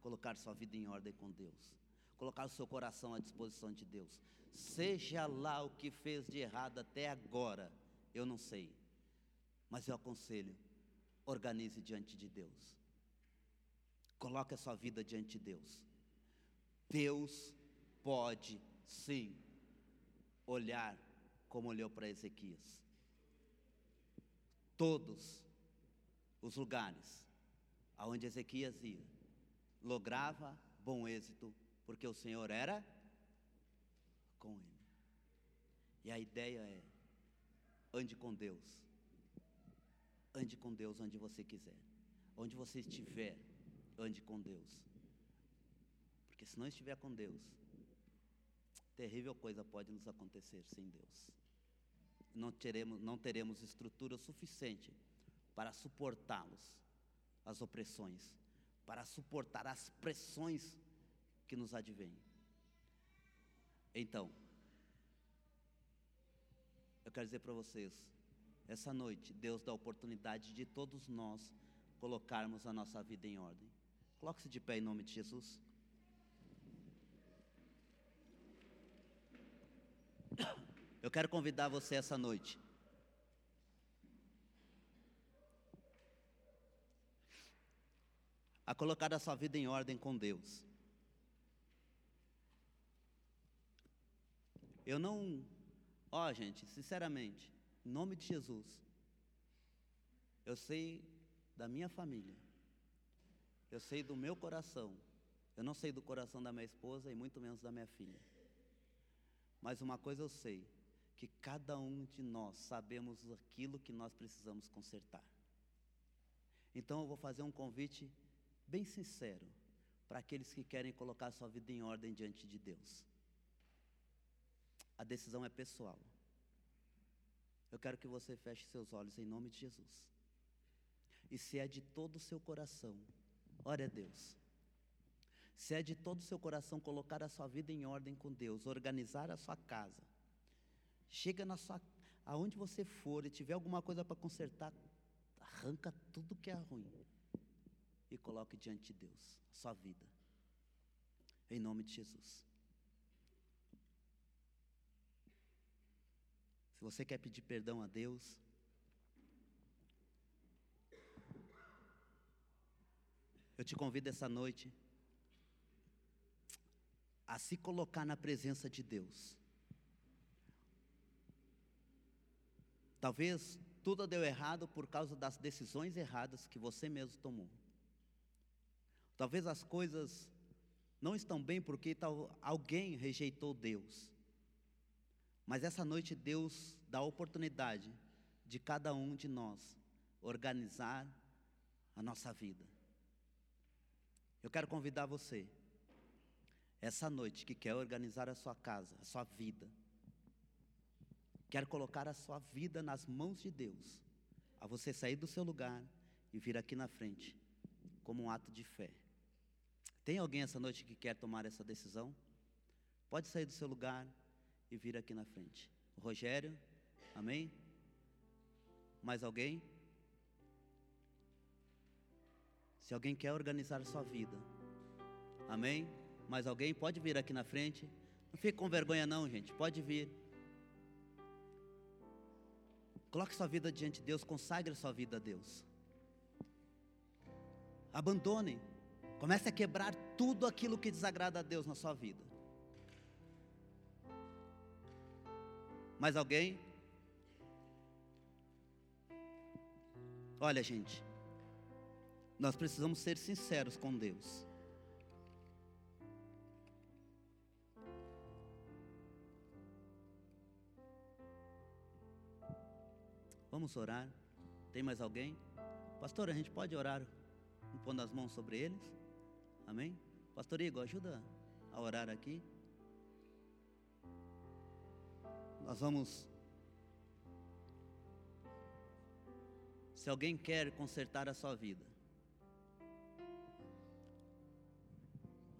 colocar sua vida em ordem com Deus, colocar o seu coração à disposição de Deus. Seja lá o que fez de errado até agora, eu não sei, mas eu aconselho, organize diante de Deus. Coloque a sua vida diante de Deus. Deus pode sim olhar como olhou para Ezequias. Todos os lugares aonde Ezequias ia, lograva bom êxito, porque o Senhor era com ele. E a ideia é: ande com Deus. Ande com Deus onde você quiser. Onde você estiver, ande com Deus. Porque se não estiver com Deus, terrível coisa pode nos acontecer sem Deus não teremos, não teremos estrutura suficiente para suportá-los, as opressões, para suportar as pressões que nos advêm. Então, eu quero dizer para vocês, essa noite, Deus dá a oportunidade de todos nós colocarmos a nossa vida em ordem. Coloque-se de pé em nome de Jesus. Eu quero convidar você essa noite. A colocar a sua vida em ordem com Deus. Eu não, ó gente, sinceramente, em nome de Jesus, eu sei da minha família, eu sei do meu coração, eu não sei do coração da minha esposa e muito menos da minha filha. Mas uma coisa eu sei, que cada um de nós sabemos aquilo que nós precisamos consertar. Então eu vou fazer um convite bem sincero para aqueles que querem colocar sua vida em ordem diante de Deus. A decisão é pessoal. Eu quero que você feche seus olhos em nome de Jesus. E se é de todo o seu coração, ore a Deus. Se é de todo o seu coração colocar a sua vida em ordem com Deus, organizar a sua casa, Chega na sua, aonde você for e tiver alguma coisa para consertar, arranca tudo que é ruim e coloque diante de Deus a sua vida. Em nome de Jesus. Se você quer pedir perdão a Deus, eu te convido essa noite a se colocar na presença de Deus. Talvez tudo deu errado por causa das decisões erradas que você mesmo tomou. Talvez as coisas não estão bem porque tal, alguém rejeitou Deus. Mas essa noite Deus dá a oportunidade de cada um de nós organizar a nossa vida. Eu quero convidar você, essa noite que quer organizar a sua casa, a sua vida, quer colocar a sua vida nas mãos de Deus, a você sair do seu lugar e vir aqui na frente, como um ato de fé. Tem alguém essa noite que quer tomar essa decisão? Pode sair do seu lugar e vir aqui na frente. Rogério, amém? Mais alguém? Se alguém quer organizar a sua vida, amém? Mais alguém? Pode vir aqui na frente. Não fique com vergonha, não, gente. Pode vir. Coloque sua vida diante de Deus, consagre sua vida a Deus. Abandone. Comece a quebrar tudo aquilo que desagrada a Deus na sua vida. Mais alguém? Olha, gente, nós precisamos ser sinceros com Deus. Vamos orar. Tem mais alguém? Pastor, a gente pode orar pondo as mãos sobre eles? Amém? Pastor Igor, ajuda a orar aqui. Nós vamos. Se alguém quer consertar a sua vida,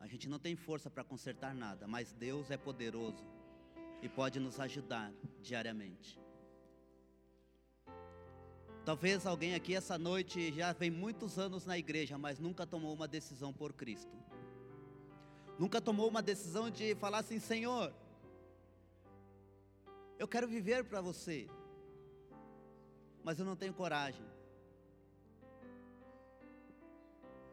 a gente não tem força para consertar nada, mas Deus é poderoso e pode nos ajudar diariamente. Talvez alguém aqui essa noite já vem muitos anos na igreja, mas nunca tomou uma decisão por Cristo. Nunca tomou uma decisão de falar assim: Senhor, eu quero viver para você, mas eu não tenho coragem.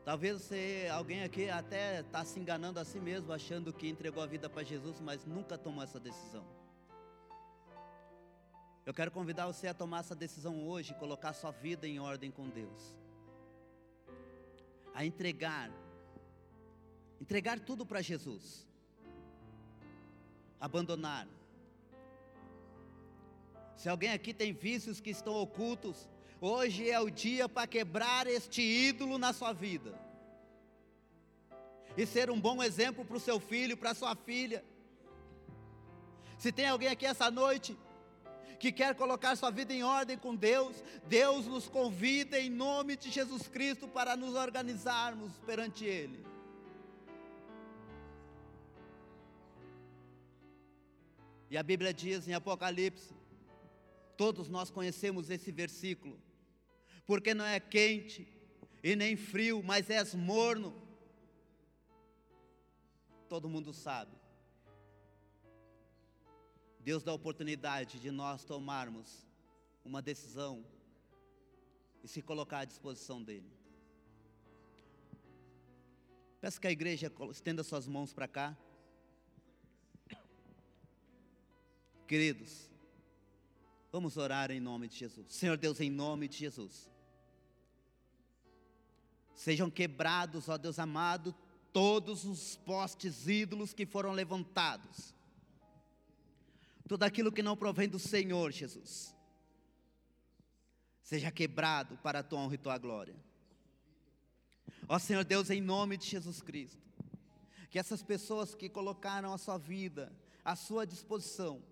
Talvez você, alguém aqui até está se enganando a si mesmo, achando que entregou a vida para Jesus, mas nunca tomou essa decisão. Eu quero convidar você a tomar essa decisão hoje, colocar sua vida em ordem com Deus. A entregar, entregar tudo para Jesus. Abandonar. Se alguém aqui tem vícios que estão ocultos, hoje é o dia para quebrar este ídolo na sua vida. E ser um bom exemplo para o seu filho, para a sua filha. Se tem alguém aqui essa noite que quer colocar sua vida em ordem com Deus, Deus nos convida em nome de Jesus Cristo para nos organizarmos perante Ele. E a Bíblia diz em Apocalipse, todos nós conhecemos esse versículo, porque não é quente e nem frio, mas és morno. Todo mundo sabe. Deus dá a oportunidade de nós tomarmos uma decisão e se colocar à disposição dEle. Peço que a igreja estenda suas mãos para cá. Queridos, vamos orar em nome de Jesus. Senhor Deus, em nome de Jesus. Sejam quebrados, ó Deus amado, todos os postes ídolos que foram levantados tudo aquilo que não provém do Senhor, Jesus, seja quebrado para a tua honra e tua glória. Ó Senhor Deus, em nome de Jesus Cristo, que essas pessoas que colocaram a sua vida à sua disposição,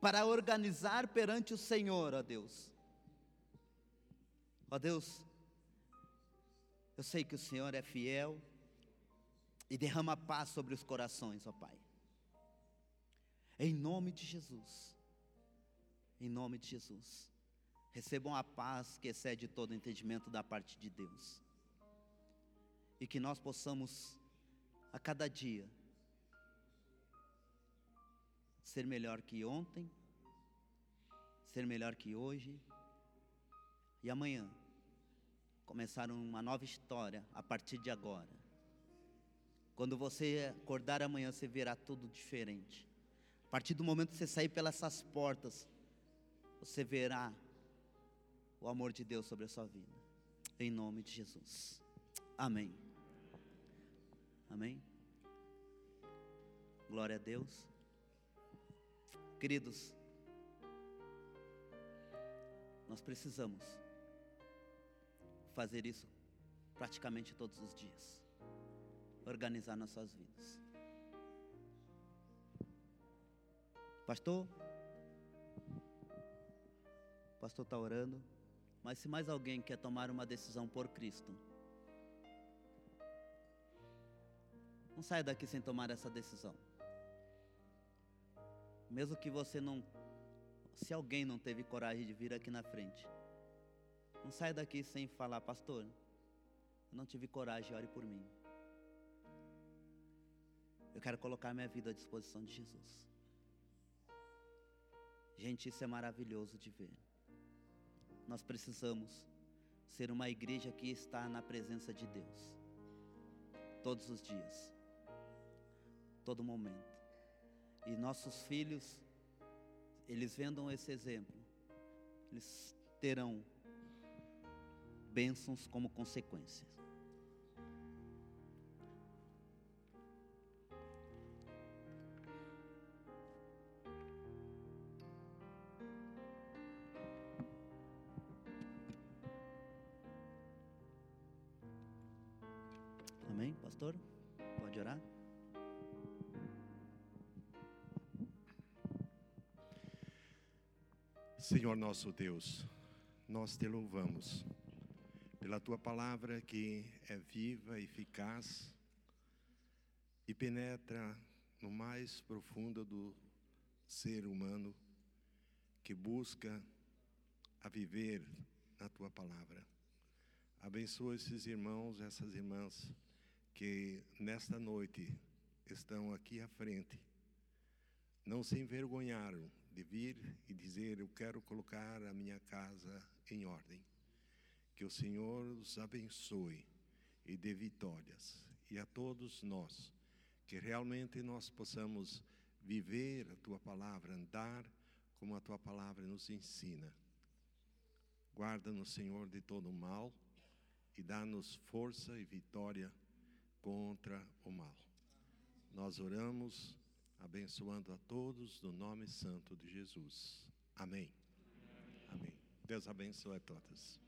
para organizar perante o Senhor, ó Deus. Ó Deus, eu sei que o Senhor é fiel e derrama paz sobre os corações, ó Pai. Em nome de Jesus. Em nome de Jesus. Recebam a paz que excede todo entendimento da parte de Deus. E que nós possamos, a cada dia, ser melhor que ontem, ser melhor que hoje e amanhã. Começar uma nova história a partir de agora. Quando você acordar amanhã, você verá tudo diferente. A partir do momento que você sair pelas essas portas, você verá o amor de Deus sobre a sua vida. Em nome de Jesus. Amém. Amém. Glória a Deus. Queridos, nós precisamos fazer isso praticamente todos os dias. Organizar nossas vidas. Pastor? O pastor está orando. Mas se mais alguém quer tomar uma decisão por Cristo, não saia daqui sem tomar essa decisão. Mesmo que você não, se alguém não teve coragem de vir aqui na frente, não saia daqui sem falar, pastor, eu não tive coragem, ore por mim. Eu quero colocar minha vida à disposição de Jesus. Gente, isso é maravilhoso de ver. Nós precisamos ser uma igreja que está na presença de Deus, todos os dias, todo momento. E nossos filhos, eles vendo esse exemplo, eles terão bênçãos como consequência. pastor? Pode orar? Senhor nosso Deus, nós te louvamos pela tua palavra que é viva, eficaz e penetra no mais profundo do ser humano que busca a viver na tua palavra. Abençoa esses irmãos, essas irmãs que nesta noite estão aqui à frente. Não se envergonharam de vir e dizer: Eu quero colocar a minha casa em ordem. Que o Senhor os abençoe e dê vitórias. E a todos nós, que realmente nós possamos viver a tua palavra, andar como a tua palavra nos ensina. Guarda-nos, Senhor, de todo o mal e dá-nos força e vitória contra o mal. Nós oramos abençoando a todos no nome santo de Jesus. Amém. Amém. Deus abençoe a todos.